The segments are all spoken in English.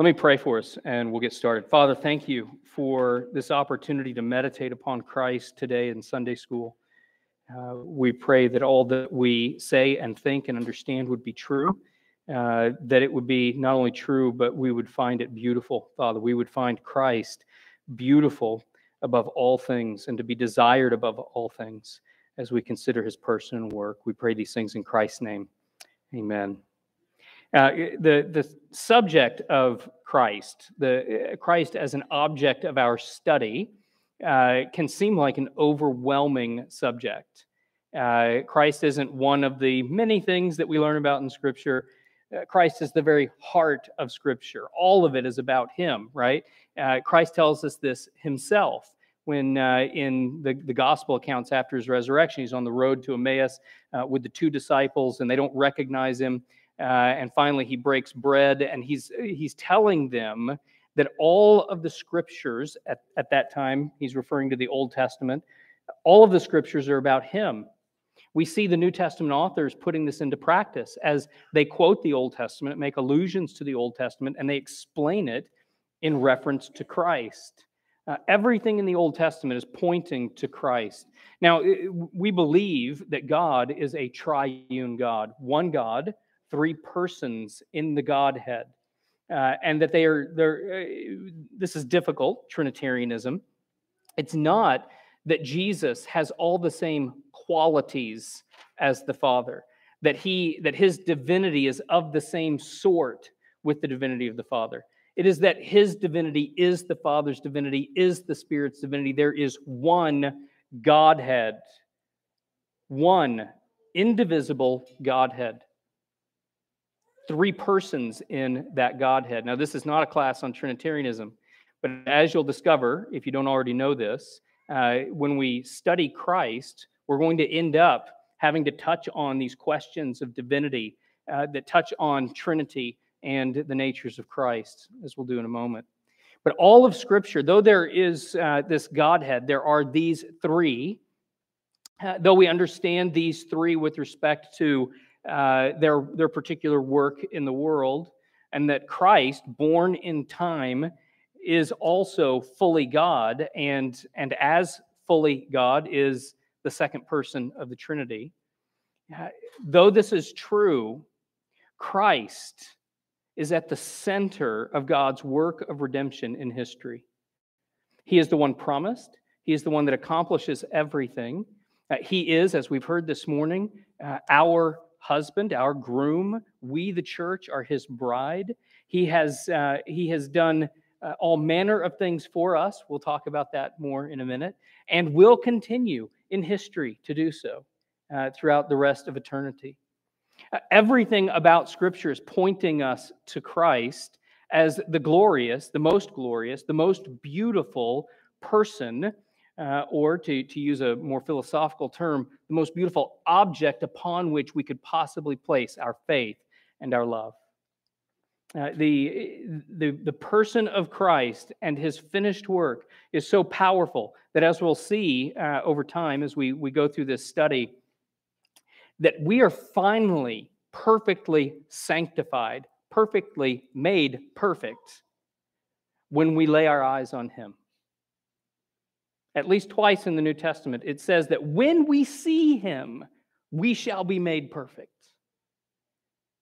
Let me pray for us and we'll get started. Father, thank you for this opportunity to meditate upon Christ today in Sunday school. Uh, we pray that all that we say and think and understand would be true, uh, that it would be not only true, but we would find it beautiful, Father. We would find Christ beautiful above all things and to be desired above all things as we consider his person and work. We pray these things in Christ's name. Amen. Uh, the, the subject of Christ, the uh, Christ as an object of our study, uh, can seem like an overwhelming subject. Uh, Christ isn't one of the many things that we learn about in Scripture. Uh, Christ is the very heart of Scripture. All of it is about Him, right? Uh, Christ tells us this Himself when in the, the gospel accounts after His resurrection, He's on the road to Emmaus with the two disciples, and they don't recognize Him. Uh, and finally, he breaks bread and he's, he's telling them that all of the scriptures at, at that time, he's referring to the Old Testament, all of the scriptures are about him. We see the New Testament authors putting this into practice as they quote the Old Testament, make allusions to the Old Testament, and they explain it in reference to Christ. Uh, everything in the Old Testament is pointing to Christ. Now, we believe that God is a triune God, one God three persons in the Godhead. Uh, and that they are, they're, uh, this is difficult, Trinitarianism. It's not that Jesus has all the same qualities as the Father, that he that his divinity is of the same sort with the divinity of the Father. It is that his divinity is the Father's divinity, is the Spirit's divinity. There is one Godhead, one indivisible Godhead three persons in that Godhead. Now, this is not a class on Trinitarianism, but as you'll discover, if you don't already know this, uh, when we study Christ, we're going to end up having to touch on these questions of divinity uh, that touch on Trinity and the natures of Christ, as we'll do in a moment. But all of Scripture, though there is uh, this Godhead, there are these three. Uh, though we understand these three with respect to uh, their, their particular work in the world, and that Christ, born in time, is also fully God, and, and as fully God is the second person of the Trinity. Uh, though this is true, Christ is at the center of God's work of redemption in history. He is the one promised, He is the one that accomplishes everything. Uh, he is, as we've heard this morning, uh, our husband, our groom. We, the church, are his bride. He has, uh, he has done uh, all manner of things for us. We'll talk about that more in a minute, and will continue in history to do so uh, throughout the rest of eternity. Uh, everything about Scripture is pointing us to Christ as the glorious, the most glorious, the most beautiful person uh, or to, to use a more philosophical term, the most beautiful object upon which we could possibly place our faith and our love. Uh, the, the, the person of Christ and his finished work is so powerful that, as we'll see uh, over time as we, we go through this study, that we are finally perfectly sanctified, perfectly made perfect when we lay our eyes on him at least twice in the New Testament, it says that when we see him, we shall be made perfect.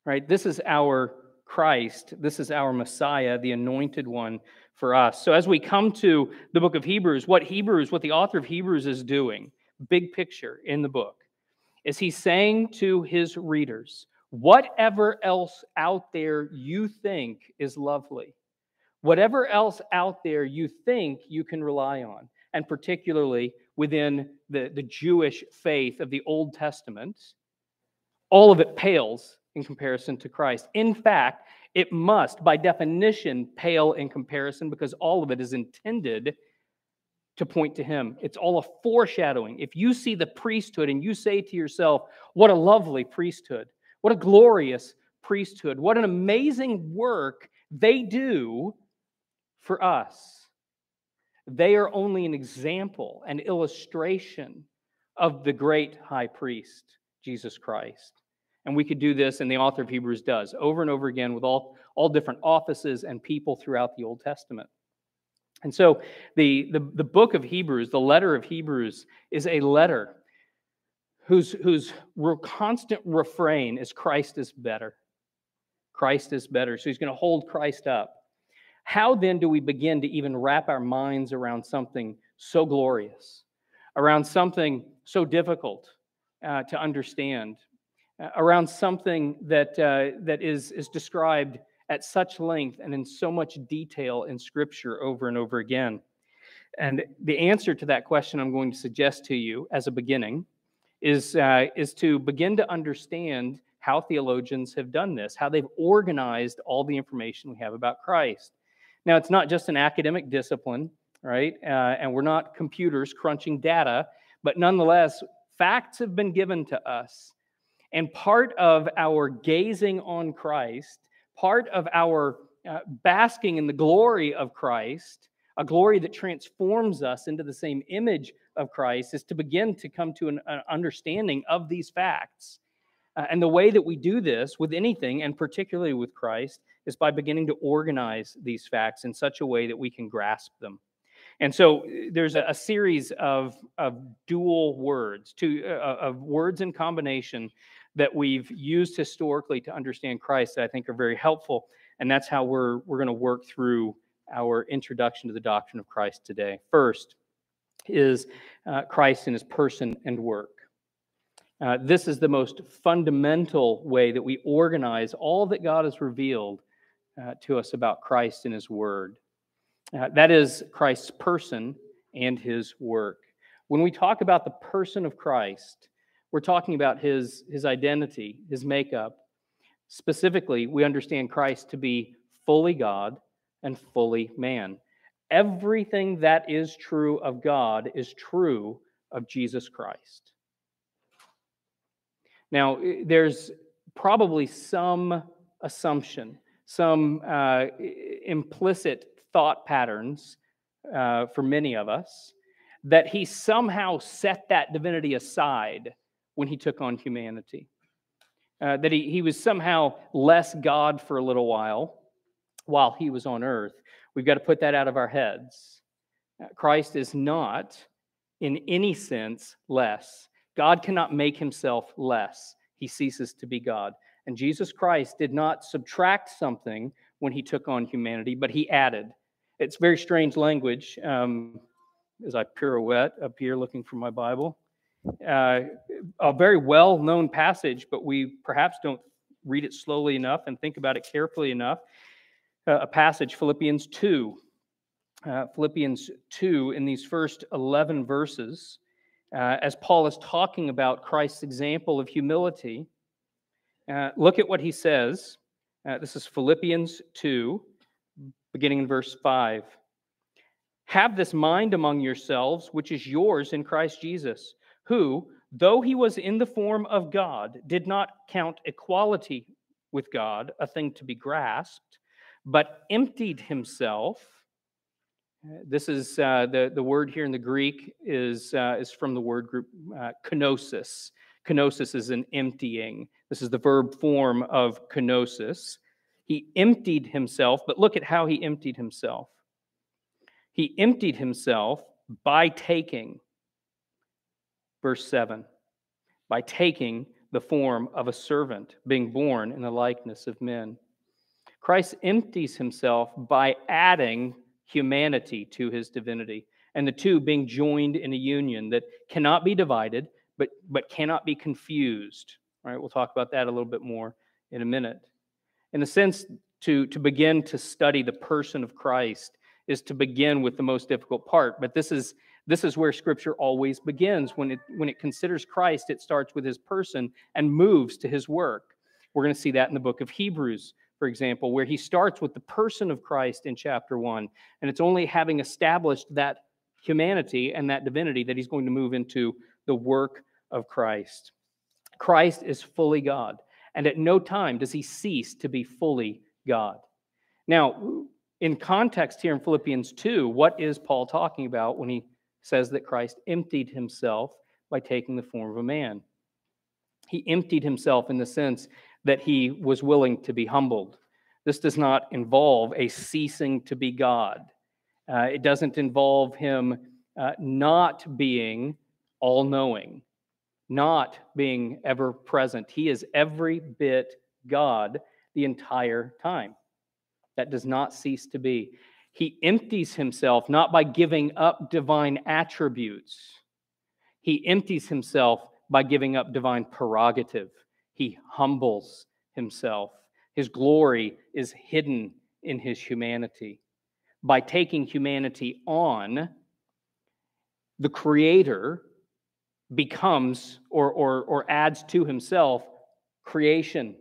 Right? This is our Christ. This is our Messiah, the anointed one for us. So as we come to the book of Hebrews, what Hebrews, what the author of Hebrews is doing, big picture in the book, is he's saying to his readers, whatever else out there you think is lovely, whatever else out there you think you can rely on, and particularly within the, the Jewish faith of the Old Testament, all of it pales in comparison to Christ. In fact, it must, by definition, pale in comparison because all of it is intended to point to Him. It's all a foreshadowing. If you see the priesthood and you say to yourself, What a lovely priesthood, what a glorious priesthood, what an amazing work they do for us they are only an example, an illustration of the great high priest, Jesus Christ. And we could do this, and the author of Hebrews does, over and over again with all, all different offices and people throughout the Old Testament. And so the, the, the book of Hebrews, the letter of Hebrews, is a letter whose, whose constant refrain is Christ is better. Christ is better. So he's going to hold Christ up. How then do we begin to even wrap our minds around something so glorious, around something so difficult uh, to understand, uh, around something that, uh, that is, is described at such length and in so much detail in Scripture over and over again? And the answer to that question I'm going to suggest to you as a beginning is, uh, is to begin to understand how theologians have done this, how they've organized all the information we have about Christ. Now, it's not just an academic discipline, right? Uh, and we're not computers crunching data, but nonetheless, facts have been given to us. And part of our gazing on Christ part of our uh, basking in the glory of Christ, a glory that transforms us into the same image of Christ, is to begin to come to an, an understanding of these facts. Uh, and the way that we do this with anything, and particularly with Christ, is by beginning to organize these facts in such a way that we can grasp them. And so uh, there's a, a series of, of dual words, two, uh, of words in combination that we've used historically to understand Christ that I think are very helpful. And that's how we're, we're going to work through our introduction to the doctrine of Christ today. First is uh, Christ in his person and work. Uh, this is the most fundamental way that we organize all that God has revealed uh, to us about Christ and his word. Uh, that is Christ's person and his work. When we talk about the person of Christ, we're talking about his, his identity, his makeup. Specifically, we understand Christ to be fully God and fully man. Everything that is true of God is true of Jesus Christ. Now, there's probably some assumption, some uh, implicit thought patterns uh, for many of us that he somehow set that divinity aside when he took on humanity. Uh, that he, he was somehow less God for a little while while he was on earth. We've got to put that out of our heads. Uh, Christ is not, in any sense, less. God cannot make himself less. He ceases to be God. And Jesus Christ did not subtract something when he took on humanity, but he added. It's very strange language um, as I pirouette up here looking for my Bible uh, a very well known passage, but we perhaps don't read it slowly enough and think about it carefully enough. Uh, a passage, Philippians 2. Uh, Philippians 2, in these first 11 verses, uh, as Paul is talking about Christ's example of humility, uh, look at what he says. Uh, this is Philippians 2, beginning in verse 5. Have this mind among yourselves, which is yours in Christ Jesus who, though he was in the form of God, did not count equality with God a thing to be grasped, but emptied himself. This is uh, the, the word here in the Greek is, uh, is from the word group uh, kenosis. Kenosis is an emptying. This is the verb form of kenosis. He emptied himself, but look at how he emptied himself. He emptied himself by taking Verse 7 by taking the form of a servant, being born in the likeness of men. Christ empties himself by adding humanity to his divinity, and the two being joined in a union that cannot be divided, but, but cannot be confused. All right, we'll talk about that a little bit more in a minute. In a sense, to, to begin to study the person of Christ is to begin with the most difficult part, but this is this is where scripture always begins. When it, when it considers Christ, it starts with his person and moves to his work. We're going to see that in the book of Hebrews, for example, where he starts with the person of Christ in chapter one. And it's only having established that humanity and that divinity that he's going to move into the work of Christ. Christ is fully God, and at no time does he cease to be fully God. Now, in context here in Philippians 2, what is Paul talking about when he says that Christ emptied himself by taking the form of a man. He emptied himself in the sense that he was willing to be humbled. This does not involve a ceasing to be God. Uh, it doesn't involve him uh, not being all knowing, not being ever present. He is every bit God the entire time. That does not cease to be. He empties himself not by giving up divine attributes, he empties himself by giving up divine prerogative. He humbles himself. His glory is hidden in his humanity. By taking humanity on, the Creator becomes or, or, or adds to himself creation.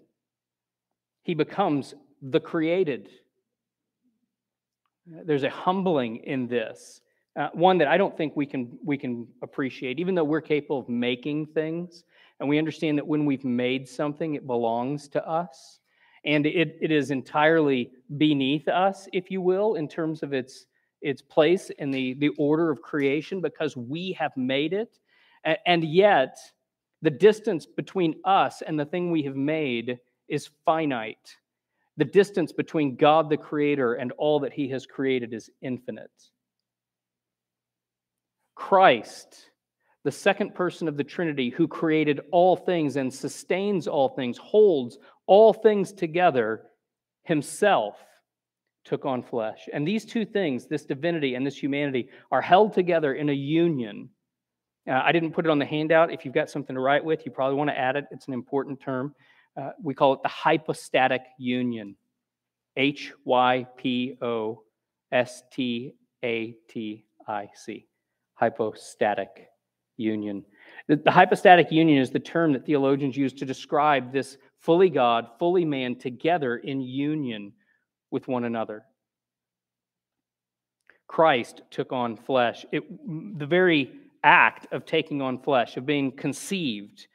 He becomes the created. There's a humbling in this, uh, one that I don't think we can we can appreciate, even though we're capable of making things, and we understand that when we've made something, it belongs to us, and it, it is entirely beneath us, if you will, in terms of its its place in the, the order of creation because we have made it. And yet, the distance between us and the thing we have made is finite. The distance between God the Creator and all that He has created is infinite. Christ, the second person of the Trinity, who created all things and sustains all things, holds all things together, Himself took on flesh. And these two things, this divinity and this humanity, are held together in a union. Uh, I didn't put it on the handout. If you've got something to write with, you probably want to add it. It's an important term. Uh, we call it the hypostatic union. H Y P O S T A T I C. Hypostatic union. The, the hypostatic union is the term that theologians use to describe this fully God, fully man together in union with one another. Christ took on flesh. It, the very act of taking on flesh, of being conceived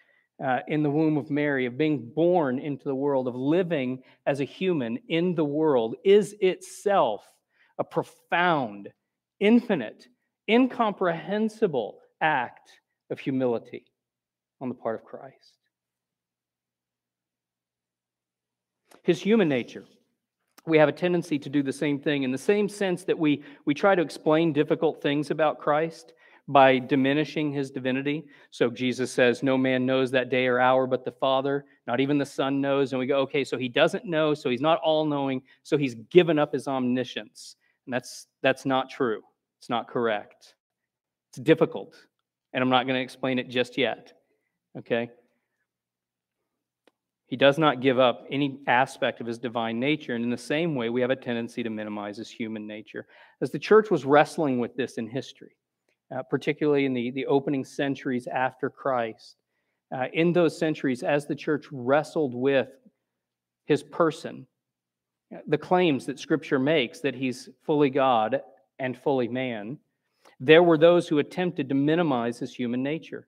uh, in the womb of Mary, of being born into the world, of living as a human in the world, is itself a profound, infinite, incomprehensible act of humility on the part of Christ. His human nature we have a tendency to do the same thing in the same sense that we, we try to explain difficult things about Christ by diminishing his divinity. So Jesus says, No man knows that day or hour but the Father, not even the Son knows. And we go, Okay, so he doesn't know, so he's not all knowing, so he's given up his omniscience. And that's, that's not true. It's not correct. It's difficult. And I'm not going to explain it just yet. Okay? He does not give up any aspect of his divine nature. And in the same way, we have a tendency to minimize his human nature. As the church was wrestling with this in history, uh, particularly in the, the opening centuries after Christ, uh, in those centuries, as the church wrestled with his person, the claims that Scripture makes that he's fully God and fully man, there were those who attempted to minimize his human nature.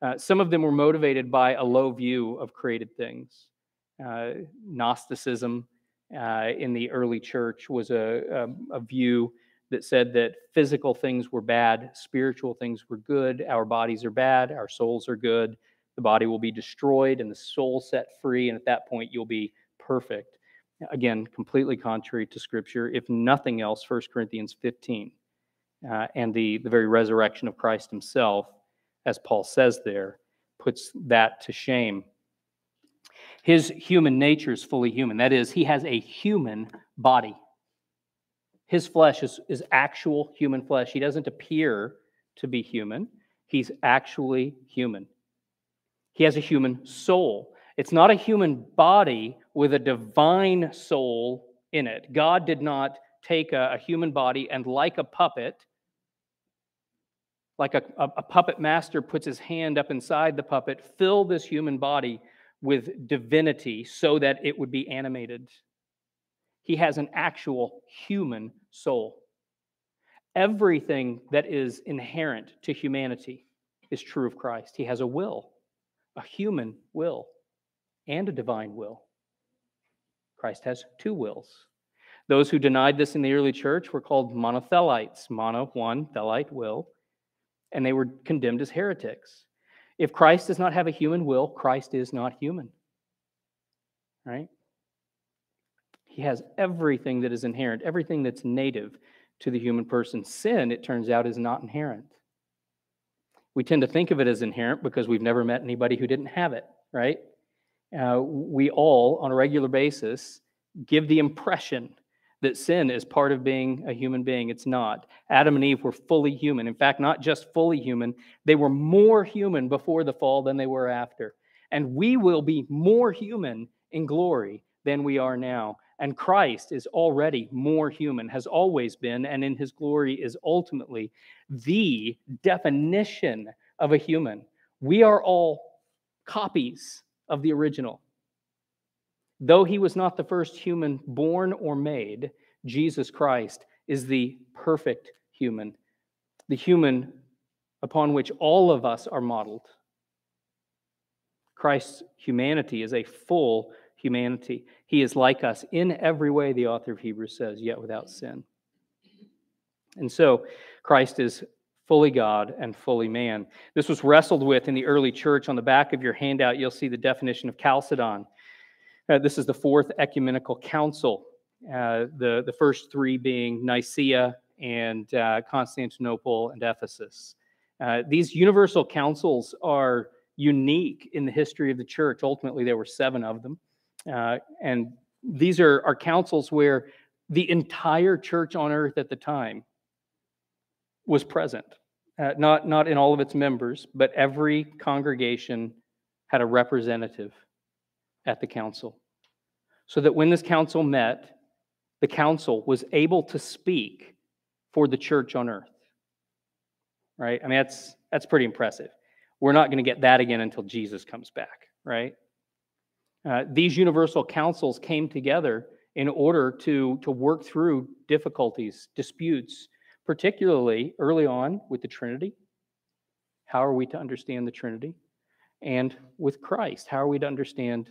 Uh, some of them were motivated by a low view of created things. Uh, Gnosticism uh, in the early church was a, a, a, view that said that physical things were bad, spiritual things were good, our bodies are bad, our souls are good, the body will be destroyed and the soul set free, and at that point you'll be perfect. Again, completely contrary to Scripture. If nothing else, 1 Corinthians 15 uh, and the, the very resurrection of Christ Himself as Paul says there, puts that to shame. His human nature is fully human. That is, he has a human body. His flesh is, is actual human flesh. He doesn't appear to be human, he's actually human. He has a human soul. It's not a human body with a divine soul in it. God did not take a, a human body and, like a puppet, like a, a, puppet master puts his hand up inside the puppet, fill this human body with divinity so that it would be animated. He has an actual human soul. Everything that is inherent to humanity is true of Christ. He has a will, a human will, and a divine will. Christ has two wills. Those who denied this in the early church were called monothelites. Mono, one, thelite, will and they were condemned as heretics. If Christ does not have a human will, Christ is not human. Right? He has everything that is inherent, everything that's native to the human person. Sin, it turns out, is not inherent. We tend to think of it as inherent because we've never met anybody who didn't have it, right? Uh, we all, on a regular basis, give the impression that sin is part of being a human being. It's not. Adam and Eve were fully human. In fact, not just fully human, they were more human before the fall than they were after. And we will be more human in glory than we are now. And Christ is already more human, has always been, and in his glory is ultimately the definition of a human. We are all copies of the original. Though he was not the first human born or made, Jesus Christ is the perfect human, the human upon which all of us are modeled. Christ's humanity is a full humanity. He is like us in every way, the author of Hebrews says, yet without sin. And so Christ is fully God and fully man. This was wrestled with in the early church. On the back of your handout, you'll see the definition of Chalcedon. Uh, this is the fourth ecumenical council, uh, the, the first three being Nicaea and uh, Constantinople and Ephesus. Uh, these universal councils are unique in the history of the church. Ultimately, there were seven of them. Uh, and these are, are councils where the entire church on earth at the time was present. Uh, not, not in all of its members, but every congregation had a representative at the council. So that when this council met, the council was able to speak for the church on earth. Right? I mean, that's, that's pretty impressive. We're not going to get that again until Jesus comes back, right? Uh, these universal councils came together in order to, to work through difficulties, disputes, particularly early on with the Trinity. How are we to understand the Trinity? And with Christ, how are we to understand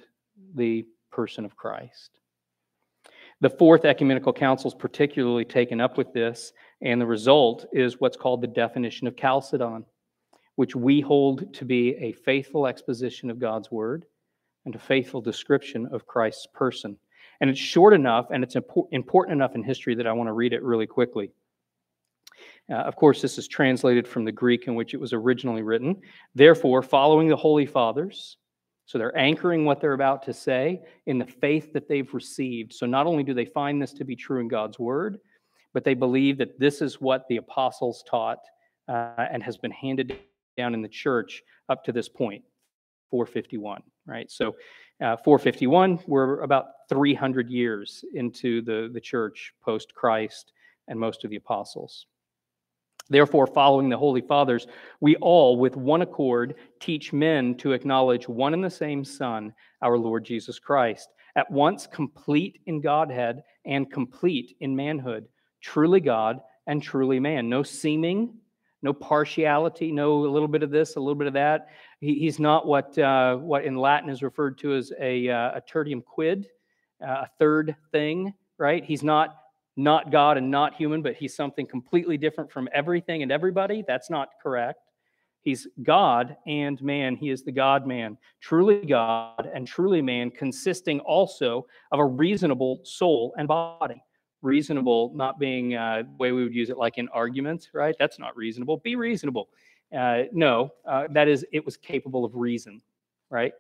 the person of Christ? The fourth ecumenical council is particularly taken up with this, and the result is what's called the definition of Chalcedon, which we hold to be a faithful exposition of God's word and a faithful description of Christ's person. And it's short enough and it's important enough in history that I want to read it really quickly. Uh, of course, this is translated from the Greek in which it was originally written. Therefore, following the Holy Fathers, so they're anchoring what they're about to say in the faith that they've received. So not only do they find this to be true in God's word, but they believe that this is what the apostles taught uh, and has been handed down in the church up to this point. 451, right? So uh, 451, we're about 300 years into the, the church post Christ and most of the apostles. Therefore, following the Holy Fathers, we all, with one accord, teach men to acknowledge one and the same Son, our Lord Jesus Christ, at once complete in Godhead and complete in manhood, truly God and truly man. No seeming, no partiality, no a little bit of this, a little bit of that. He, he's not what uh, what in Latin is referred to as a, uh, a tertium quid, uh, a third thing, right? He's not not God and not human, but he's something completely different from everything and everybody. That's not correct. He's God and man. He is the God man, truly God and truly man, consisting also of a reasonable soul and body reasonable not being uh, the way we would use it like in arguments, right? That's not reasonable. Be reasonable. Uh, no, uh, that is, it was capable of reason, right?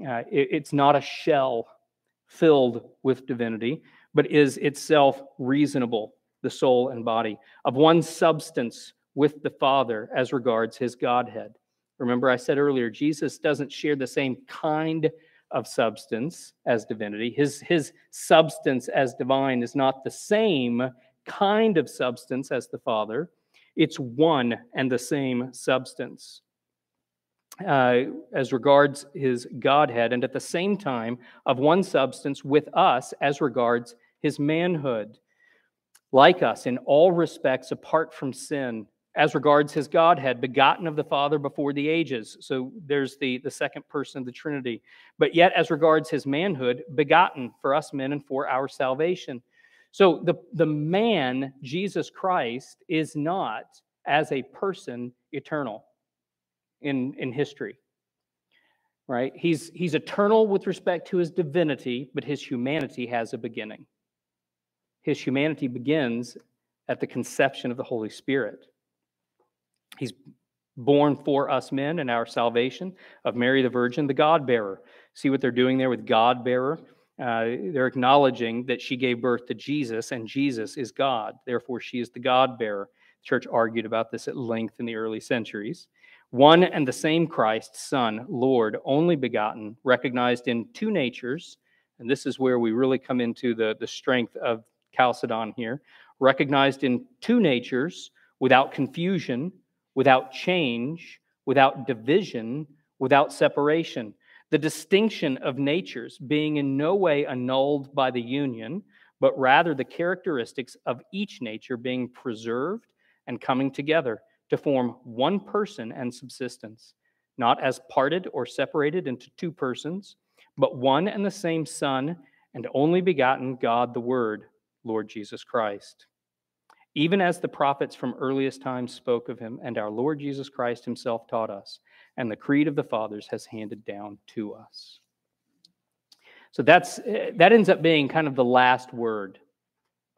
Uh, it, it's not a shell filled with divinity, but is itself reasonable, the soul and body, of one substance with the Father as regards his Godhead. Remember, I said earlier, Jesus doesn't share the same kind of substance as divinity. His, his substance as divine is not the same kind of substance as the Father, it's one and the same substance. Uh, as regards his Godhead, and at the same time of one substance with us as regards his manhood. Like us in all respects, apart from sin, as regards his Godhead, begotten of the Father before the ages. So there's the, the second person of the Trinity. But yet, as regards his manhood, begotten for us men and for our salvation. So the, the man, Jesus Christ, is not, as a person, eternal in, in history. right? He's, he's eternal with respect to his divinity, but his humanity has a beginning. His humanity begins at the conception of the Holy Spirit. He's born for us men and our salvation of Mary the Virgin, the God bearer. See what they're doing there with God bearer? Uh, they're acknowledging that she gave birth to Jesus and Jesus is God. Therefore, she is the God bearer. The church argued about this at length in the early centuries. One and the same Christ, Son, Lord, only begotten, recognized in two natures. And this is where we really come into the, the strength of Chalcedon here. Recognized in two natures without confusion, without change, without division, without separation. The distinction of natures being in no way annulled by the union, but rather the characteristics of each nature being preserved and coming together to form one person and subsistence, not as parted or separated into two persons, but one and the same Son and only begotten God the Word, Lord Jesus Christ. Even as the prophets from earliest times spoke of him, and our Lord Jesus Christ himself taught us, and the creed of the fathers has handed down to us. So that's eh, that ends up being kind of the last word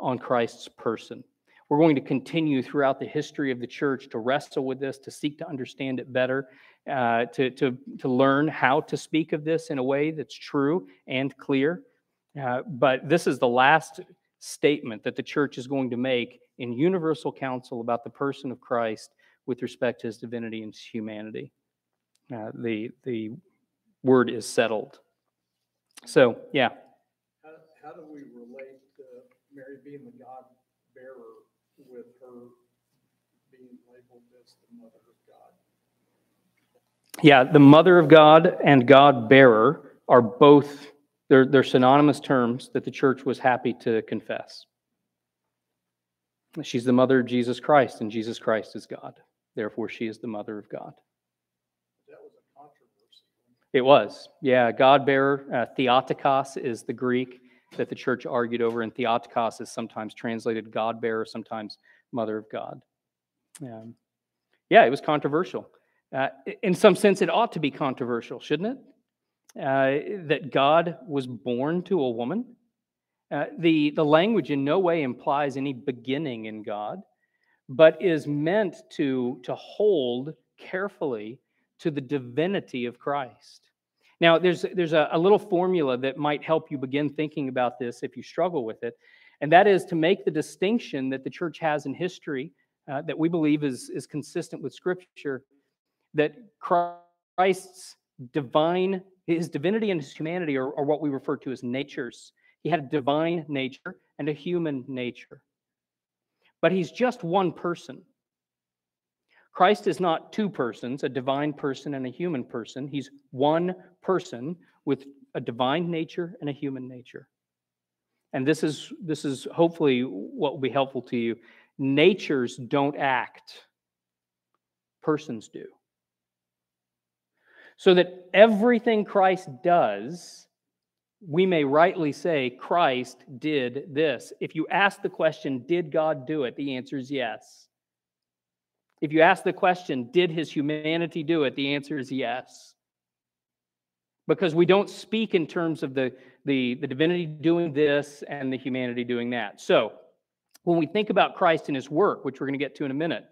on Christ's person. We're going to continue throughout the history of the church to wrestle with this, to seek to understand it better, uh, to, to, to learn how to speak of this in a way that's true and clear. Uh, but this is the last statement that the church is going to make in universal council about the person of Christ with respect to his divinity and his humanity. Uh, the, the word is settled. So, yeah. How, how do we relate to Mary being the God bearer with her being labeled as the mother of God. Yeah, the mother of God and God bearer are both they're, they're synonymous terms that the church was happy to confess. She's the mother of Jesus Christ, and Jesus Christ is God. Therefore, she is the mother of God. That was a controversy. It was, yeah. God bearer, uh, Theotokos is the Greek that the church argued over, and Theotokos is sometimes translated God bearer, sometimes mother of God. Um, yeah, it was controversial. Uh, in some sense, it ought to be controversial, shouldn't it? Uh, that God was born to a woman. Uh, the, the language in no way implies any beginning in God, but is meant to, to hold carefully to the divinity of Christ. Now, there's, there's a, a little formula that might help you begin thinking about this if you struggle with it, and that is to make the distinction that the church has in history uh, that we believe is, is consistent with Scripture, that Christ's divine, his divinity and his humanity are, are what we refer to as natures. He had a divine nature and a human nature. But he's just one person. Christ is not two persons, a divine person and a human person. He's one person with a divine nature and a human nature. And this is this is hopefully what will be helpful to you. Natures don't act. Persons do. So that everything Christ does, we may rightly say Christ did this. If you ask the question, did God do it? The answer is yes. If you ask the question, did his humanity do it? The answer is yes. Because we don't speak in terms of the, the, the divinity doing this and the humanity doing that. So, when we think about Christ and his work, which we're going to get to in a minute,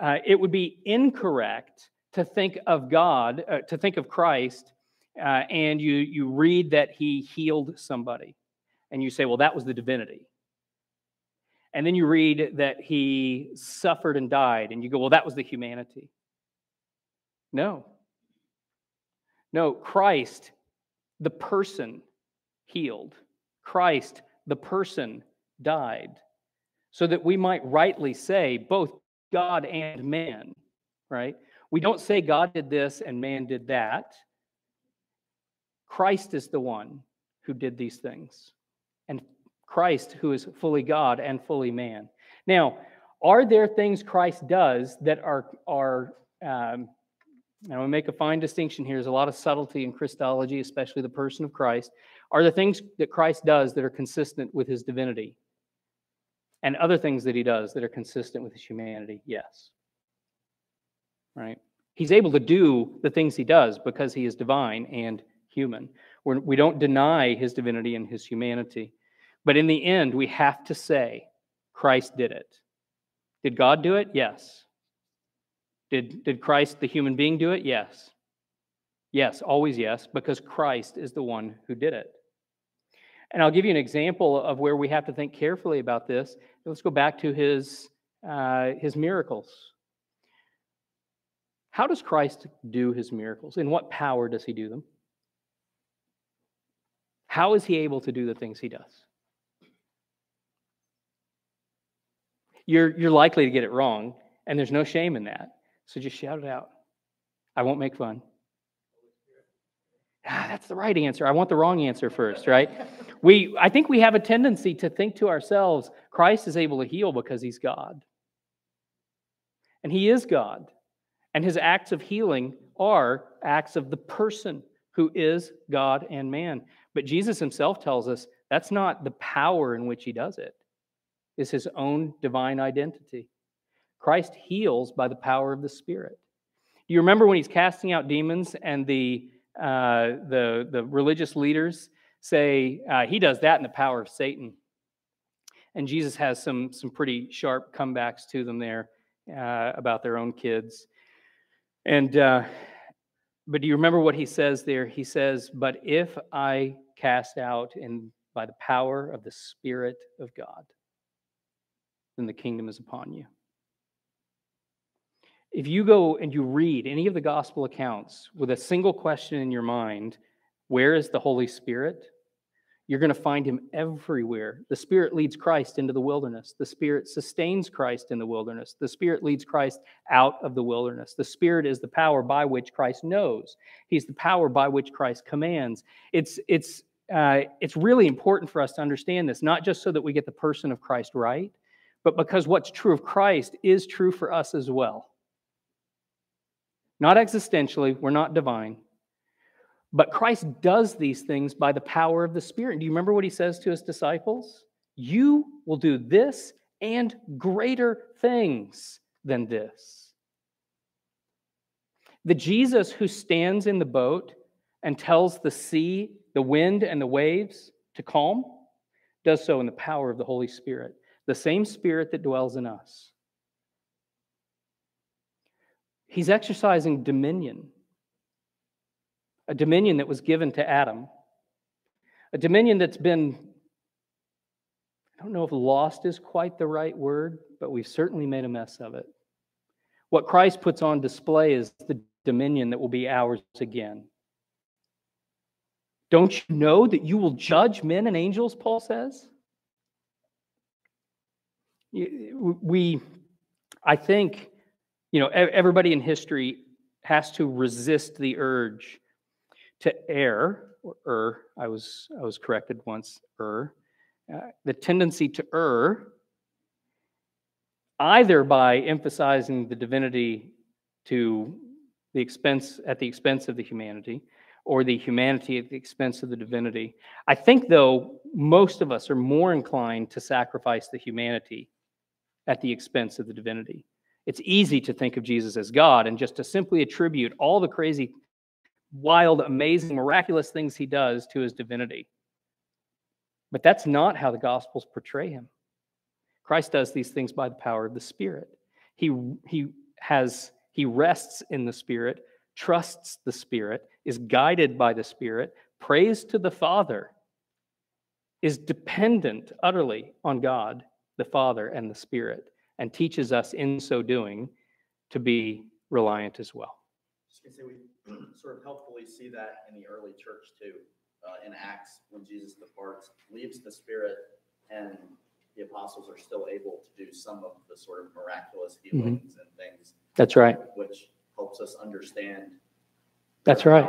uh, it would be incorrect to think of God, uh, to think of Christ, uh, and you, you read that he healed somebody, and you say, well, that was the divinity. And then you read that he suffered and died, and you go, well, that was the humanity. No. No, Christ, the person, healed. Christ, the person, died. So that we might rightly say both God and man, right? We don't say God did this and man did that. Christ is the one who did these things. And Christ, who is fully God and fully man. Now, are there things Christ does that are are um, now we make a fine distinction here. There's a lot of subtlety in Christology, especially the person of Christ. Are there things that Christ does that are consistent with his divinity? And other things that he does that are consistent with his humanity? Yes. Right? He's able to do the things he does because he is divine and human. We're, we do not deny his divinity and his humanity. But in the end, we have to say, Christ did it. Did God do it? Yes. Did, did Christ, the human being, do it? Yes. Yes, always yes, because Christ is the one who did it. And I'll give you an example of where we have to think carefully about this. Let's go back to his, uh, his miracles. How does Christ do his miracles? In what power does he do them? How is he able to do the things he does? You're, you're likely to get it wrong, and there's no shame in that. So just shout it out. I won't make fun. Ah, that's the right answer. I want the wrong answer first, right? We, I think we have a tendency to think to ourselves, Christ is able to heal because he's God. And he is God. And his acts of healing are acts of the person who is God and man. But Jesus himself tells us that's not the power in which he does it, it's his own divine identity. Christ heals by the power of the Spirit. Do you remember when he's casting out demons and the, uh, the, the religious leaders say uh, he does that in the power of Satan? And Jesus has some, some pretty sharp comebacks to them there uh, about their own kids. And, uh, but do you remember what he says there? He says, But if I cast out in by the power of the Spirit of God, then the kingdom is upon you. If you go and you read any of the gospel accounts with a single question in your mind, where is the Holy Spirit? You're going to find him everywhere. The Spirit leads Christ into the wilderness. The Spirit sustains Christ in the wilderness. The Spirit leads Christ out of the wilderness. The Spirit is the power by which Christ knows. He's the power by which Christ commands. It's, it's, uh, it's really important for us to understand this, not just so that we get the person of Christ right, but because what's true of Christ is true for us as well. Not existentially, we're not divine, but Christ does these things by the power of the Spirit. Do you remember what he says to his disciples? You will do this and greater things than this. The Jesus who stands in the boat and tells the sea, the wind, and the waves to calm does so in the power of the Holy Spirit, the same Spirit that dwells in us. He's exercising dominion a dominion that was given to Adam, a dominion that's been, I don't know if lost is quite the right word, but we've certainly made a mess of it. What Christ puts on display is the dominion that will be ours again. Don't you know that you will judge men and angels, Paul says? We, I think, you know, everybody in history has to resist the urge to err, or err, I was, I was corrected once, err, uh, the tendency to err, either by emphasizing the divinity to the expense, at the expense of the humanity, or the humanity at the expense of the divinity. I think, though, most of us are more inclined to sacrifice the humanity at the expense of the divinity. It's easy to think of Jesus as God and just to simply attribute all the crazy wild, amazing, miraculous things he does to his divinity. But that's not how the Gospels portray him. Christ does these things by the power of the Spirit. He, he has he rests in the Spirit, trusts the Spirit, is guided by the Spirit, prays to the Father, is dependent utterly on God, the Father, and the Spirit, and teaches us in so doing to be reliant as well. Just say we sort of helpfully see that in the early church too. Uh, in Acts, when Jesus departs, leaves the Spirit, and the apostles are still able to do some of the sort of miraculous mm-hmm. healings mm-hmm. and things. That's right. Which helps us understand. That's right.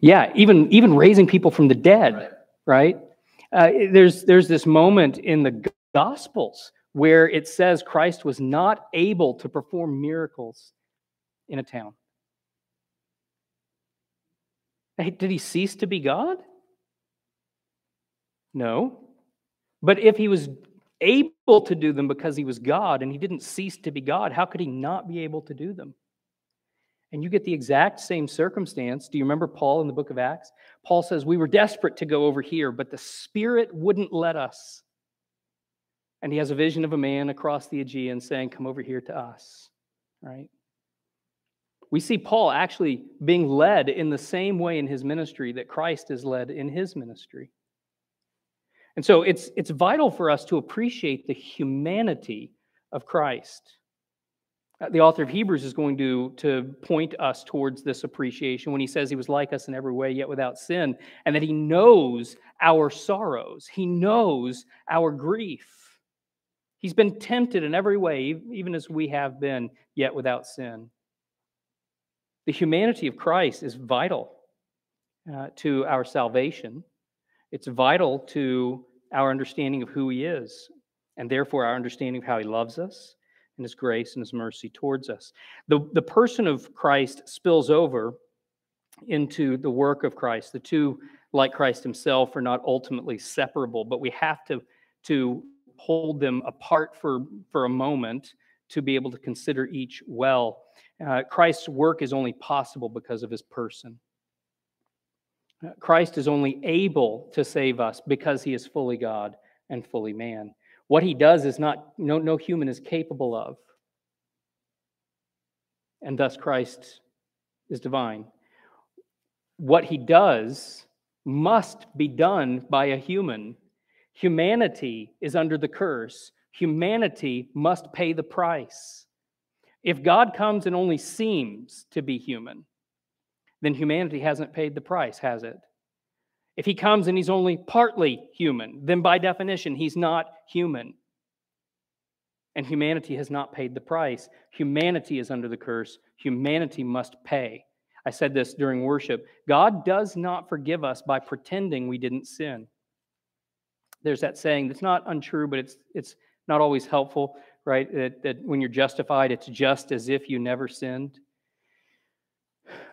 Yeah, even even raising people from the dead, right? right? Uh, there's there's this moment in the Gospels where it says Christ was not able to perform miracles in a town. Did he cease to be God? No. But if he was able to do them because he was God and he didn't cease to be God, how could he not be able to do them? And you get the exact same circumstance. Do you remember Paul in the book of Acts? Paul says, We were desperate to go over here, but the Spirit wouldn't let us. And he has a vision of a man across the Aegean saying, Come over here to us, right? We see Paul actually being led in the same way in his ministry that Christ is led in his ministry. And so it's, it's vital for us to appreciate the humanity of Christ. Uh, the author of Hebrews is going to, to point us towards this appreciation when he says he was like us in every way, yet without sin, and that he knows our sorrows, he knows our grief. He's been tempted in every way, even as we have been, yet without sin. The humanity of Christ is vital uh, to our salvation. It's vital to our understanding of who He is, and therefore our understanding of how He loves us and His grace and His mercy towards us. The, the person of Christ spills over into the work of Christ. The two, like Christ Himself, are not ultimately separable, but we have to, to hold them apart for, for a moment to be able to consider each well. Uh, Christ's work is only possible because of his person. Christ is only able to save us because he is fully God and fully man. What he does is not, no, no human is capable of. And thus Christ is divine. What he does must be done by a human. Humanity is under the curse. Humanity must pay the price. If God comes and only seems to be human, then humanity hasn't paid the price, has it? If he comes and he's only partly human, then by definition, he's not human. And humanity has not paid the price. Humanity is under the curse. Humanity must pay. I said this during worship. God does not forgive us by pretending we didn't sin. There's that saying that's not untrue, but it's, it's not always helpful, right? That, that when you're justified, it's just as if you never sinned.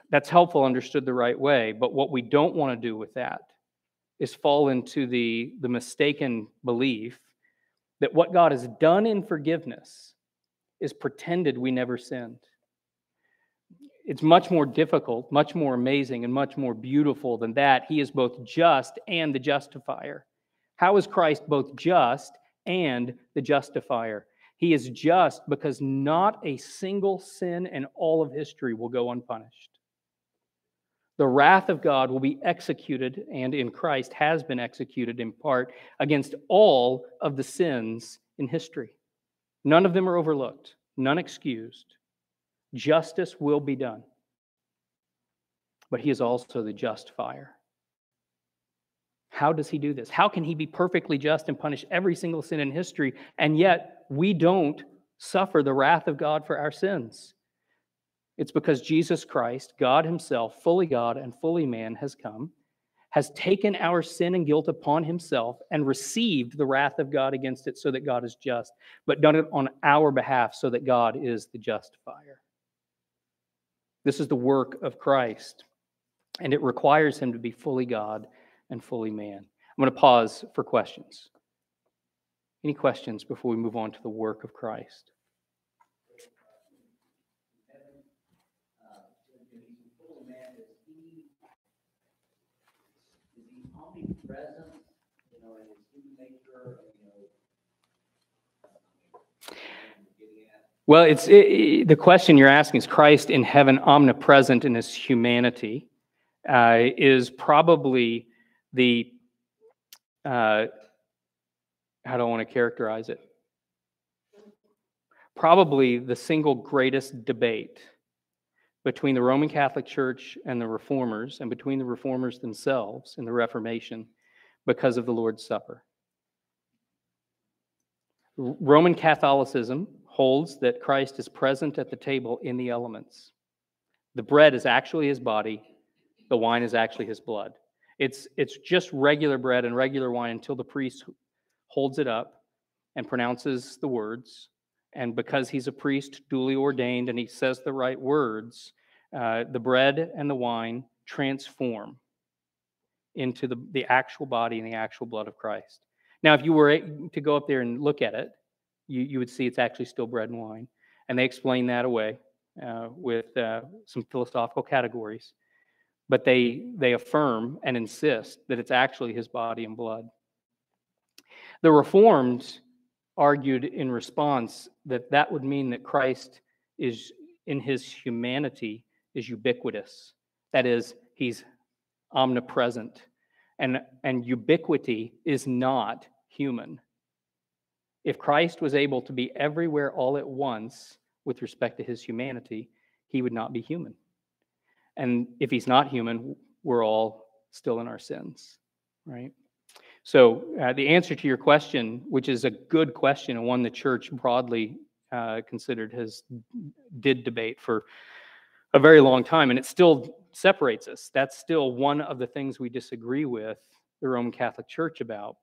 That's helpful understood the right way. But what we don't want to do with that is fall into the, the mistaken belief that what God has done in forgiveness is pretended we never sinned. It's much more difficult, much more amazing, and much more beautiful than that. He is both just and the justifier. How is Christ both just and the justifier? He is just because not a single sin in all of history will go unpunished. The wrath of God will be executed, and in Christ has been executed in part against all of the sins in history. None of them are overlooked, none excused. Justice will be done. But he is also the justifier. How does he do this? How can he be perfectly just and punish every single sin in history, and yet we don't suffer the wrath of God for our sins? It's because Jesus Christ, God Himself, fully God and fully man, has come, has taken our sin and guilt upon Himself, and received the wrath of God against it so that God is just, but done it on our behalf so that God is the justifier. This is the work of Christ, and it requires Him to be fully God and fully man. I'm going to pause for questions. Any questions before we move on to the work of Christ? Well, it's it, it, the question you're asking is Christ in heaven omnipresent in his humanity uh, is probably the uh, how do I want to characterize it? Probably the single greatest debate between the Roman Catholic Church and the Reformers, and between the Reformers themselves in the Reformation, because of the Lord's Supper. Roman Catholicism holds that Christ is present at the table in the elements. The bread is actually his body, the wine is actually his blood. It's, it's just regular bread and regular wine until the priest holds it up and pronounces the words. And because he's a priest duly ordained and he says the right words, uh, the bread and the wine transform into the, the actual body and the actual blood of Christ. Now, if you were to go up there and look at it, you, you would see it's actually still bread and wine. And they explain that away. uh, with uh, some philosophical categories, but they, they affirm and insist that it's actually his body and blood. The Reformed argued in response that that would mean that Christ is, in his humanity, is ubiquitous. That is, he's omnipresent. And, and ubiquity is not human. If Christ was able to be everywhere all at once with respect to his humanity, he would not be human. And if he's not human, we're all still in our sins, right? So, uh, the answer to your question, which is a good question and one the church broadly uh, considered has did debate for a very long time, and it still separates us. That's still one of the things we disagree with the Roman Catholic Church about.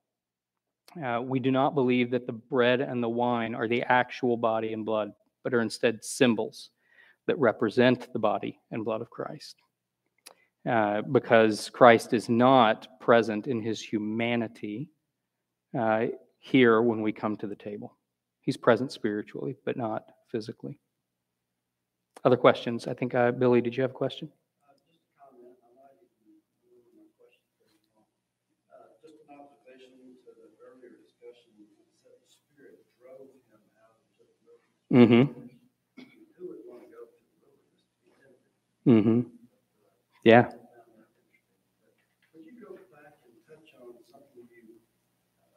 Uh, we do not believe that the bread and the wine are the actual body and blood, but are instead symbols that represent the body and blood of Christ. Uh, because Christ is not present in his humanity uh, here when we come to the table. He's present spiritually, but not physically. Other questions? I think, uh, Billy, did you have a question? Uh, Just a comment, I might even move my question pretty long. Uh, Just an observation to the earlier discussion, it said the Spirit drove him out into the wilderness. Mm-hmm. Who would want to go to the wilderness to be tempted? Mm-hmm. Yeah. Would you go back and touch on something you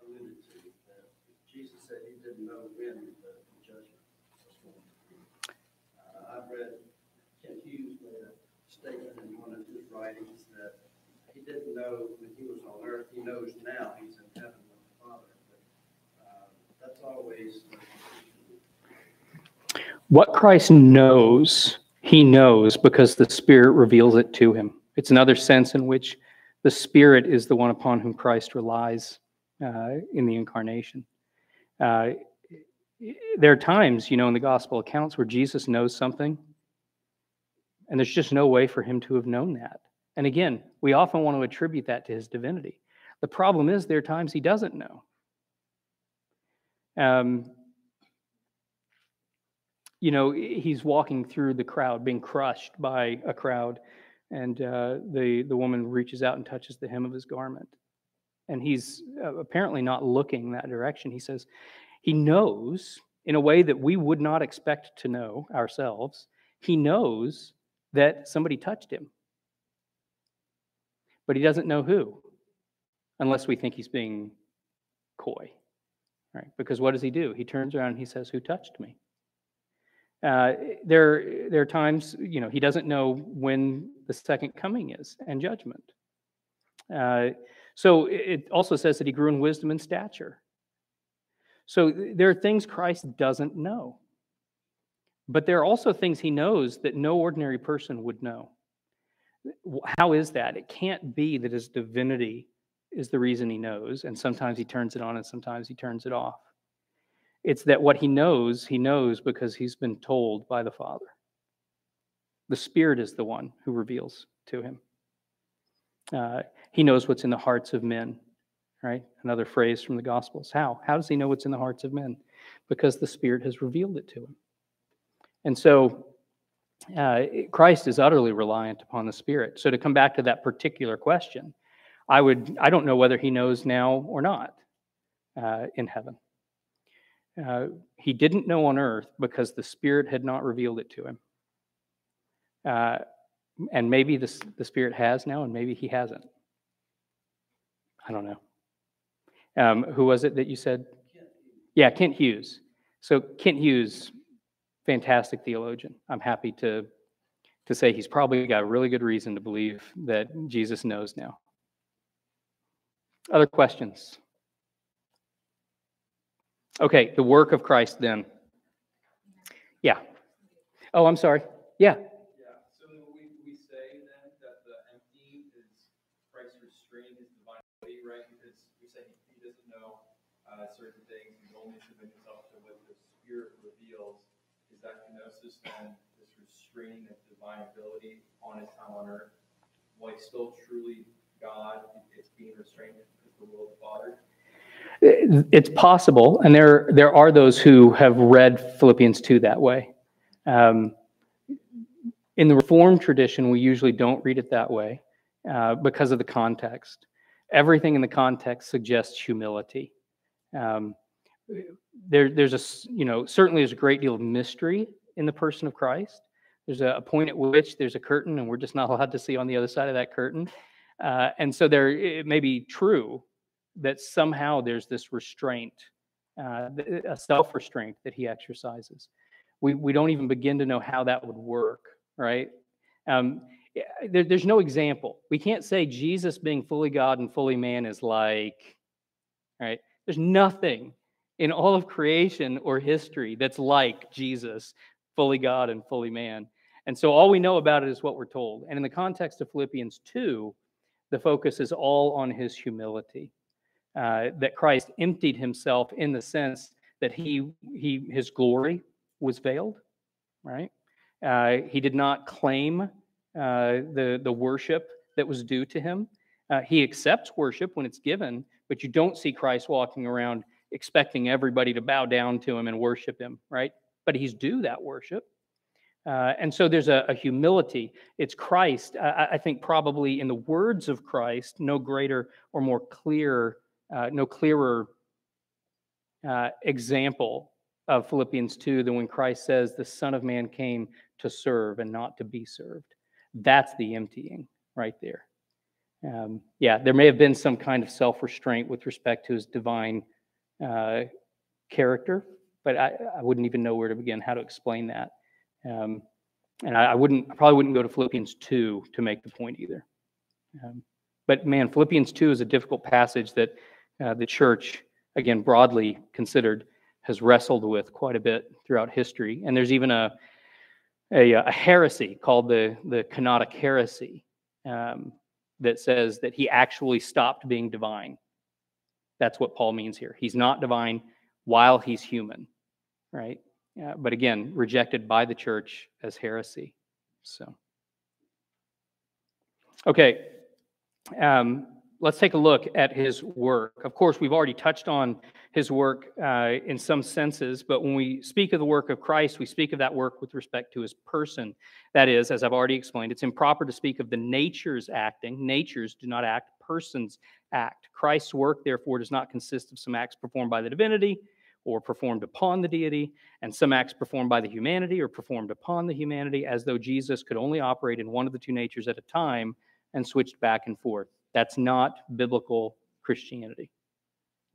alluded to, that Jesus said he didn't know when the judgment was going to be? I've read Kent Hughes made a statement in one of his writings that he didn't know when he was on earth, he knows now he's in heaven with the Father. But That's always. What Christ knows, he knows because the Spirit reveals it to him. It's another sense in which the Spirit is the one upon whom Christ relies uh, in the incarnation. Uh, there are times, you know, in the gospel accounts where Jesus knows something, and there's just no way for him to have known that. And again, we often want to attribute that to his divinity. The problem is, there are times he doesn't know. Um, you know, he's walking through the crowd, being crushed by a crowd, and uh, the the woman reaches out and touches the hem of his garment, and he's uh, apparently not looking that direction. He says, he knows in a way that we would not expect to know ourselves. He knows that somebody touched him, but he doesn't know who, unless we think he's being coy, right? Because what does he do? He turns around and he says, "Who touched me?" Uh, there, there are times, you know, he doesn't know when the second coming is and judgment. Uh, so it it also says that he grew in wisdom and stature. So there are things Christ doesn't know. But there are also things he knows that no ordinary person would know. How is that? It can't be that his divinity is the reason he knows, and sometimes he turns it on and sometimes he turns it off. It's that what he knows, he knows because he's been told by the Father. The Spirit is the one who reveals to him. Uh, he knows what's in the hearts of men, right? Another phrase from the Gospels. How? How does he know what's in the hearts of men? Because the Spirit has revealed it to him. And so uh, Christ is utterly reliant upon the Spirit. So to come back to that particular question, I would I don't know whether he knows now or not uh, in heaven. Uh, he didn't know on earth because the Spirit had not revealed it to him. Uh, and maybe the, the Spirit has now, and maybe he hasn't. I don't know. Um, who was it that you said? Yeah, Kent Hughes. So Kent Hughes, fantastic theologian. I'm happy to to say he's probably got a really good reason to believe that Jesus knows now. Other questions? Okay, the work of Christ then. Yeah. Oh, I'm sorry. Yeah. Yeah, so we, say then that the emptying is Christ restraining his divine ability, right? Because we say he, he doesn't know uh, certain things, he's only submitting himself to what the Spirit reveals. Is that kenosis then this restraining of divine ability on his time on earth? While still truly God, it's being restrained because the will of the Father? It's possible, and there there are those who have read Philippians 2 that way. Um, In the Reformed tradition, we usually don't read it that way uh, because of the context. Everything in the context suggests humility. Um, there, there's a you know, certainly there's a great deal of mystery in the person of Christ. There's a, a point at which there's a curtain, and we're just not allowed to see on the other side of that curtain. Uh, and so there, it may be true that somehow there's this restraint, uh, a self-restraint that he exercises. We, we don't even begin to know how that would work, right? Um, there, there's no example. We can't say Jesus being fully God and fully man is like, right? There's nothing in all of creation or history that's like Jesus, fully God and fully man. And so all we know about it is what we're told. And in the context of Philippians 2, the focus is all on his humility. Uh, that Christ emptied himself in the sense that he, he his glory was veiled, right? Uh, he did not claim uh, the, the worship that was due to him. Uh, he accepts worship when it's given, but you don't see Christ walking around expecting everybody to bow down to him and worship him, right? But he's due that worship. Uh, and so there's a, a humility. It's Christ, I, I think, probably in the words of Christ, no greater or more clear, uh, no clearer uh, example of Philippians 2 than when Christ says, The Son of Man came to serve and not to be served. That's the emptying right there. Um, yeah, there may have been some kind of self restraint with respect to his divine uh, character, but I, I wouldn't even know where to begin, how to explain that. Um, and I, I wouldn't, I probably wouldn't go to Philippians 2 to make the point either. Um, but man, Philippians 2 is a difficult passage that uh, the church, again, broadly considered, has wrestled with quite a bit throughout history. And there's even a, a, a heresy called the, the Kenotic heresy um, that says that he actually stopped being divine. That's what Paul means here. He's not divine while he's human, right? Uh, but again, rejected by the church as heresy. So, okay, um, let's take a look at his work. Of course, we've already touched on his work uh, in some senses, but when we speak of the work of Christ, we speak of that work with respect to his person. That is, as I've already explained, it's improper to speak of the natures acting. Natures do not act, persons act. Christ's work, therefore, does not consist of some acts performed by the divinity or performed upon the deity, and some acts performed by the humanity or performed upon the humanity, as though Jesus could only operate in one of the two natures at a time and switched back and forth. That's not biblical Christianity.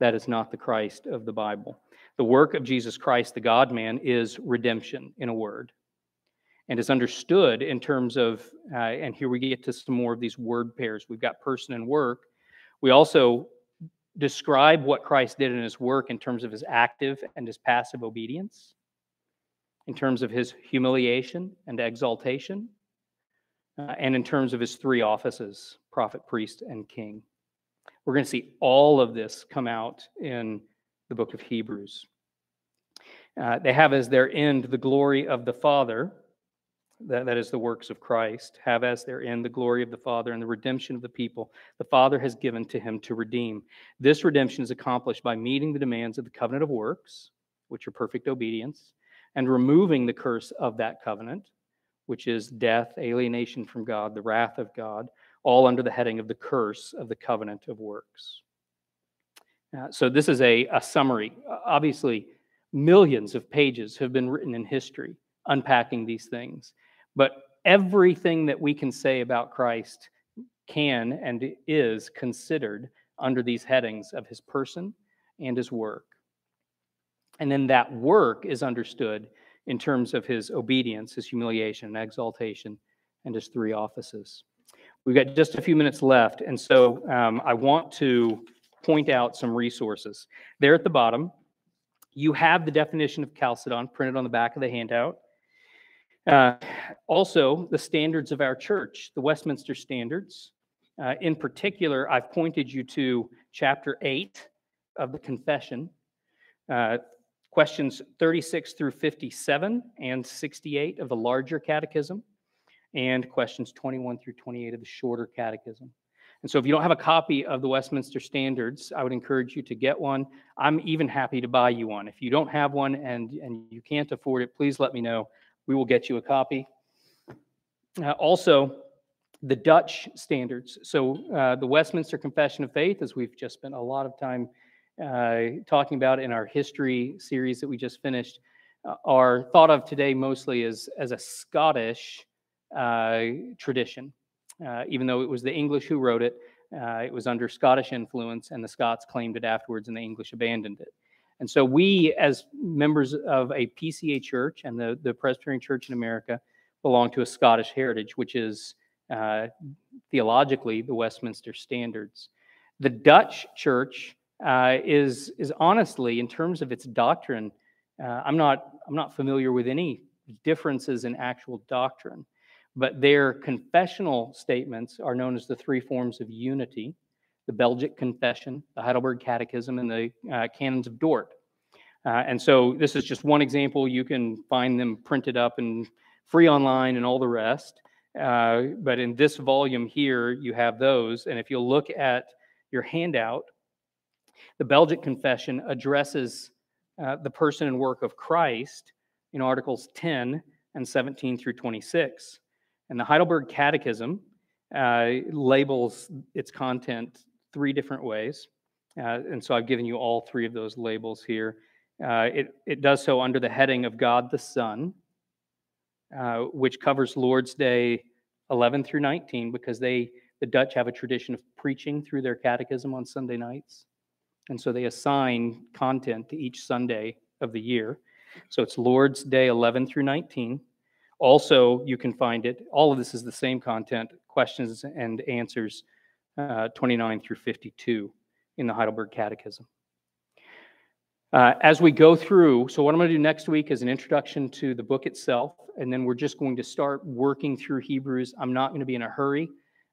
That is not the Christ of the Bible. The work of Jesus Christ, the God man, is redemption in a word and is understood in terms of, uh, and here we get to some more of these word pairs. We've got person and work. We also describe what Christ did in his work in terms of his active and his passive obedience, in terms of his humiliation and exaltation, uh, and in terms of his three offices prophet, priest, and king. We're going to see all of this come out in the book of Hebrews. Uh, they have as their end the glory of the Father, that, that is the works of Christ, have as their end the glory of the Father and the redemption of the people the Father has given to him to redeem. This redemption is accomplished by meeting the demands of the covenant of works, which are perfect obedience, and removing the curse of that covenant, which is death, alienation from God, the wrath of God, all under the heading of the curse of the covenant of works. Uh, so, this is a, a summary. Obviously, millions of pages have been written in history unpacking these things. But everything that we can say about Christ can and is considered under these headings of his person and his work. And then that work is understood in terms of his obedience, his humiliation, and exaltation, and his three offices. We've got just a few minutes left, and so um, I want to point out some resources. There at the bottom, you have the definition of Chalcedon printed on the back of the handout. Uh, also, the standards of our church, the Westminster Standards. Uh, in particular, I've pointed you to chapter 8 of the Confession, uh, questions 36 through 57 and 68 of the larger catechism, and questions 21 through 28 of the shorter catechism. And so, if you don't have a copy of the Westminster Standards, I would encourage you to get one. I'm even happy to buy you one. If you don't have one and, and you can't afford it, please let me know we will get you a copy. Uh, also, the Dutch standards. So, uh, the Westminster Confession of Faith, as we've just spent a lot of time uh, talking about in our history series that we just finished, uh, are thought of today mostly as, as a Scottish uh, tradition. Uh, even though it was the English who wrote it, uh, it was under Scottish influence, and the Scots claimed it afterwards, and the English abandoned it. And so, we, as members of a PCA church and the, the Presbyterian Church in America, belong to a Scottish heritage, which is theologically the Westminster Standards. The Dutch church uh, is, is honestly, in terms of its doctrine, uh, I'm, not, I'm not familiar with any differences in actual doctrine, but their confessional statements are known as the three forms of unity the Belgic Confession, the Heidelberg Catechism, and the uh, Canons of Dort. Uh, and so this is just one example. You can find them printed up and free online and all the rest. Uh, but in this volume here, you have those. And if you look at your handout, the Belgic Confession addresses uh, the person and work of Christ in Articles 10 and 17 through 26. And the Heidelberg Catechism uh, labels its content three different ways. Uh, and so I've given you all three of those labels here. Uh, it, it does so under the heading of God the Son, uh, which covers Lord's Day 11 through 19, because they the Dutch have a tradition of preaching through their catechism on Sunday nights. And so they assign content to each Sunday of the year. So it's Lord's Day 11 through 19. Also, you can find it, all of this is the same content, questions and answers uh, 29 through 52 in the Heidelberg Catechism. Uh, as we go through, so what I'm going to do next week is an introduction to the book itself, and then we're just going to start working through Hebrews. I'm not going to be in a hurry.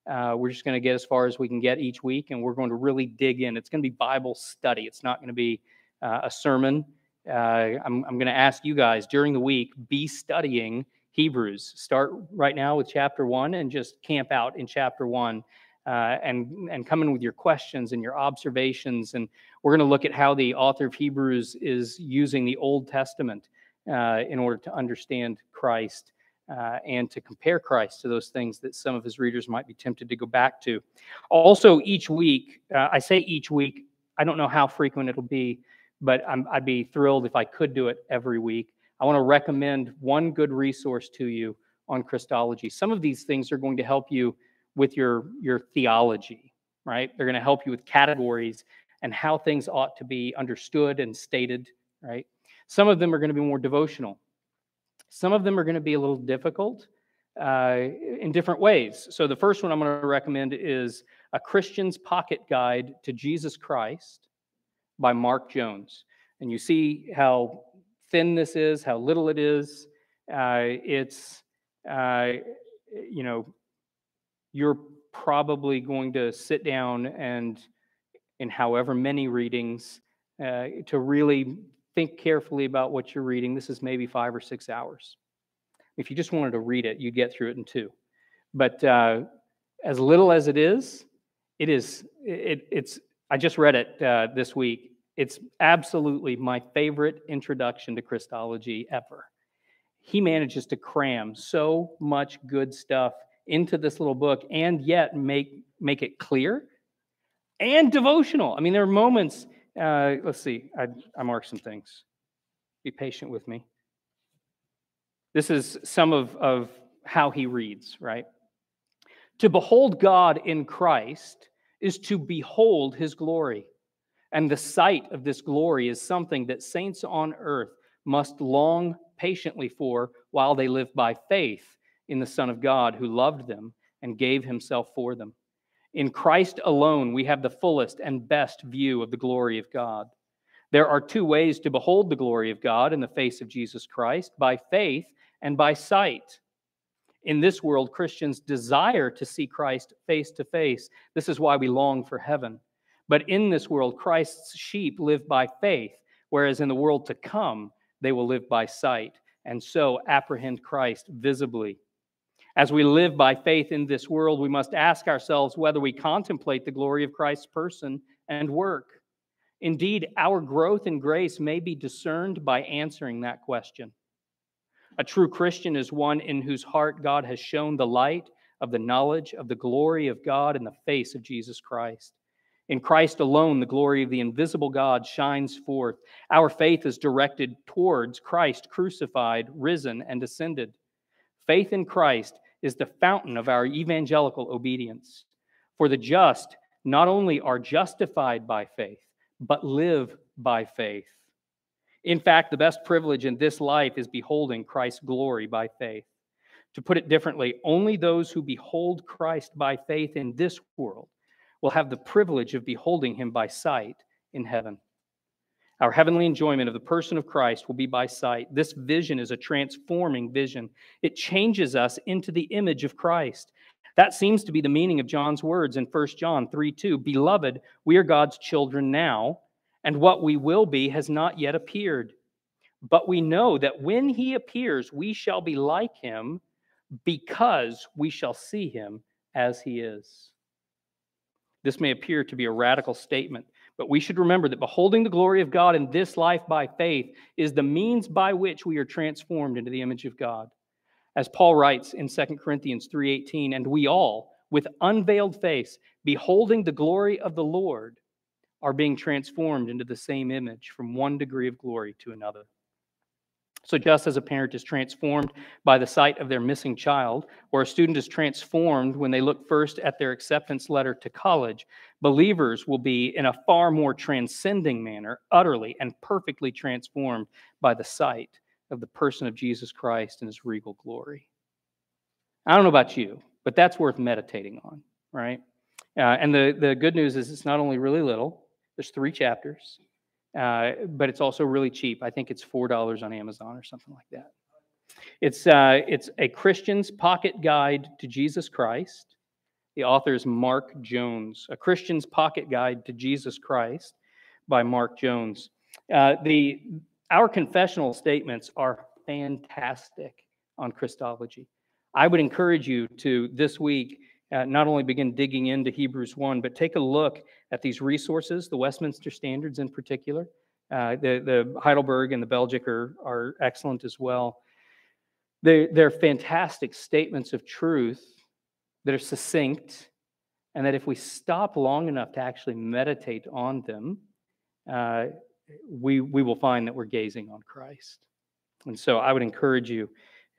Uh, we're just going to get as far as we can get each week, and we're going to really dig in. It's going to be Bible study. It's not going to be uh, a sermon. Uh, I'm, I'm going to ask you guys during the week be studying Hebrews. Start right now with chapter one and just camp out in chapter one uh, and, and come in with your questions and your observations. And we're going to look at how the author of Hebrews is using the Old Testament uh, in order to understand Christ uh, and to compare Christ to those things that some of his readers might be tempted to go back to. Also, each week, uh, I say each week, I don't know how frequent it'll be, but i would be thrilled if I could do it every week. I want to recommend one good resource to you on Christology. Some of these things are going to help you with your, your theology, right? They're going to help you with categories and how things ought to be understood and stated, right? Some of them are going to be more devotional. Some of them are going to be a little difficult uh, in different ways. So, the first one I'm going to recommend is A Christian's Pocket Guide to Jesus Christ by Mark Jones. And you see how thin this is, how little it is. Uh, it's, uh, you know, you're probably going to sit down and, in however many readings, uh, to really think carefully about what you're reading. This is maybe five or six hours. If you just wanted to read it, you'd get through it in two. But uh, as little as it is, it is. It, it's. I just read it uh, this week. It's absolutely my favorite introduction to Christology ever. He manages to cram so much good stuff into this little book and yet make make it clear and devotional. I mean, there are moments. Uh, let's see. I, I marked some things. Be patient with me. This is some of, of how he reads, right? To behold God in Christ is to behold his glory. And the sight of this glory is something that saints on earth must long patiently for while they live by faith in the Son of God who loved them and gave himself for them. In Christ alone, we have the fullest and best view of the glory of God. There are two ways to behold the glory of God in the face of Jesus Christ by faith and by sight. In this world, Christians desire to see Christ face to face. This is why we long for heaven. But in this world, Christ's sheep live by faith, whereas in the world to come, they will live by sight, and so apprehend Christ visibly. As we live by faith in this world, we must ask ourselves whether we contemplate the glory of Christ's person and work. Indeed, our growth in grace may be discerned by answering that question. A true Christian is one in whose heart God has shown the light of the knowledge of the glory of God in the face of Jesus Christ. In Christ alone, the glory of the invisible God shines forth. Our faith is directed towards Christ crucified, risen, and ascended. Faith in Christ is the fountain of our evangelical obedience. For the just not only are justified by faith, but live by faith. In fact, the best privilege in this life is beholding Christ's glory by faith. To put it differently, only those who behold Christ by faith in this world will have the privilege of beholding him by sight in heaven. Our heavenly enjoyment of the person of Christ will be by sight. This vision is a transforming vision. It changes us into the image of Christ. That seems to be the meaning of John's words in 1 John 3 2. Beloved, we are God's children now, and what we will be has not yet appeared. But we know that when he appears, we shall be like him because we shall see him as he is. This may appear to be a radical statement, but we should remember that beholding the glory of God in this life by faith is the means by which we are transformed into the image of God. As Paul writes in 2 Corinthians 3:18, and we all with unveiled face beholding the glory of the Lord are being transformed into the same image from one degree of glory to another. So, just as a parent is transformed by the sight of their missing child, or a student is transformed when they look first at their acceptance letter to college, believers will be, in a far more transcending manner, utterly and perfectly transformed by the sight of the person of Jesus Christ in his regal glory. I don't know about you, but that's worth meditating on, right? Uh, and the, the good news is it's not only really little, there's three chapters. Uh, but it's also really cheap. I think it's four dollars on Amazon or something like that. It's uh, it's a Christian's pocket guide to Jesus Christ. The author is Mark Jones. A Christian's pocket guide to Jesus Christ by Mark Jones. Uh, the our confessional statements are fantastic on Christology. I would encourage you to this week uh, not only begin digging into Hebrews 1, but take a look at these resources, the Westminster Standards in particular. Uh, the, the Heidelberg and the Belgic are, are excellent as well. They, they're fantastic statements of truth that are succinct, and that if we stop long enough to actually meditate on them, uh, we, we will find that we're gazing on Christ. And so I would encourage you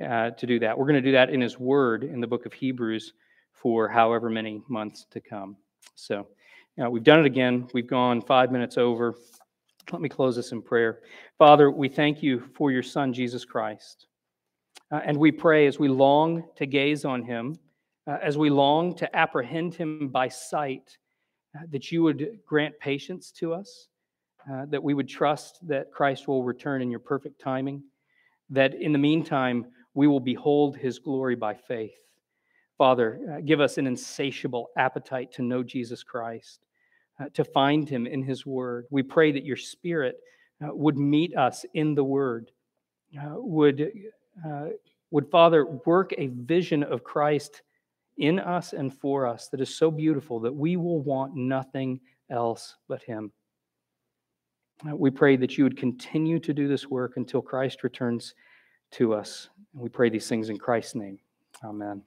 uh, to do that. We're going to do that in His Word in the book of Hebrews for however many months to come. So uh, we've done it again. We've gone five minutes over. Let me close this in prayer. Father, we thank you for your Son, Jesus Christ. Uh, and we pray as we long to gaze on him, uh, as we long to apprehend him by sight, uh, that you would grant patience to us, uh, that we would trust that Christ will return in your perfect timing, that in the meantime, we will behold his glory by faith. Father, uh, give us an insatiable appetite to know Jesus Christ, uh, to find him in his word. We pray that your spirit uh, would meet us in the word, uh, would, uh, would, Father, work a vision of Christ in us and for us that is so beautiful that we will want nothing else but him. Uh, we pray that you would continue to do this work until Christ returns to us. And we pray these things in Christ's name. Amen.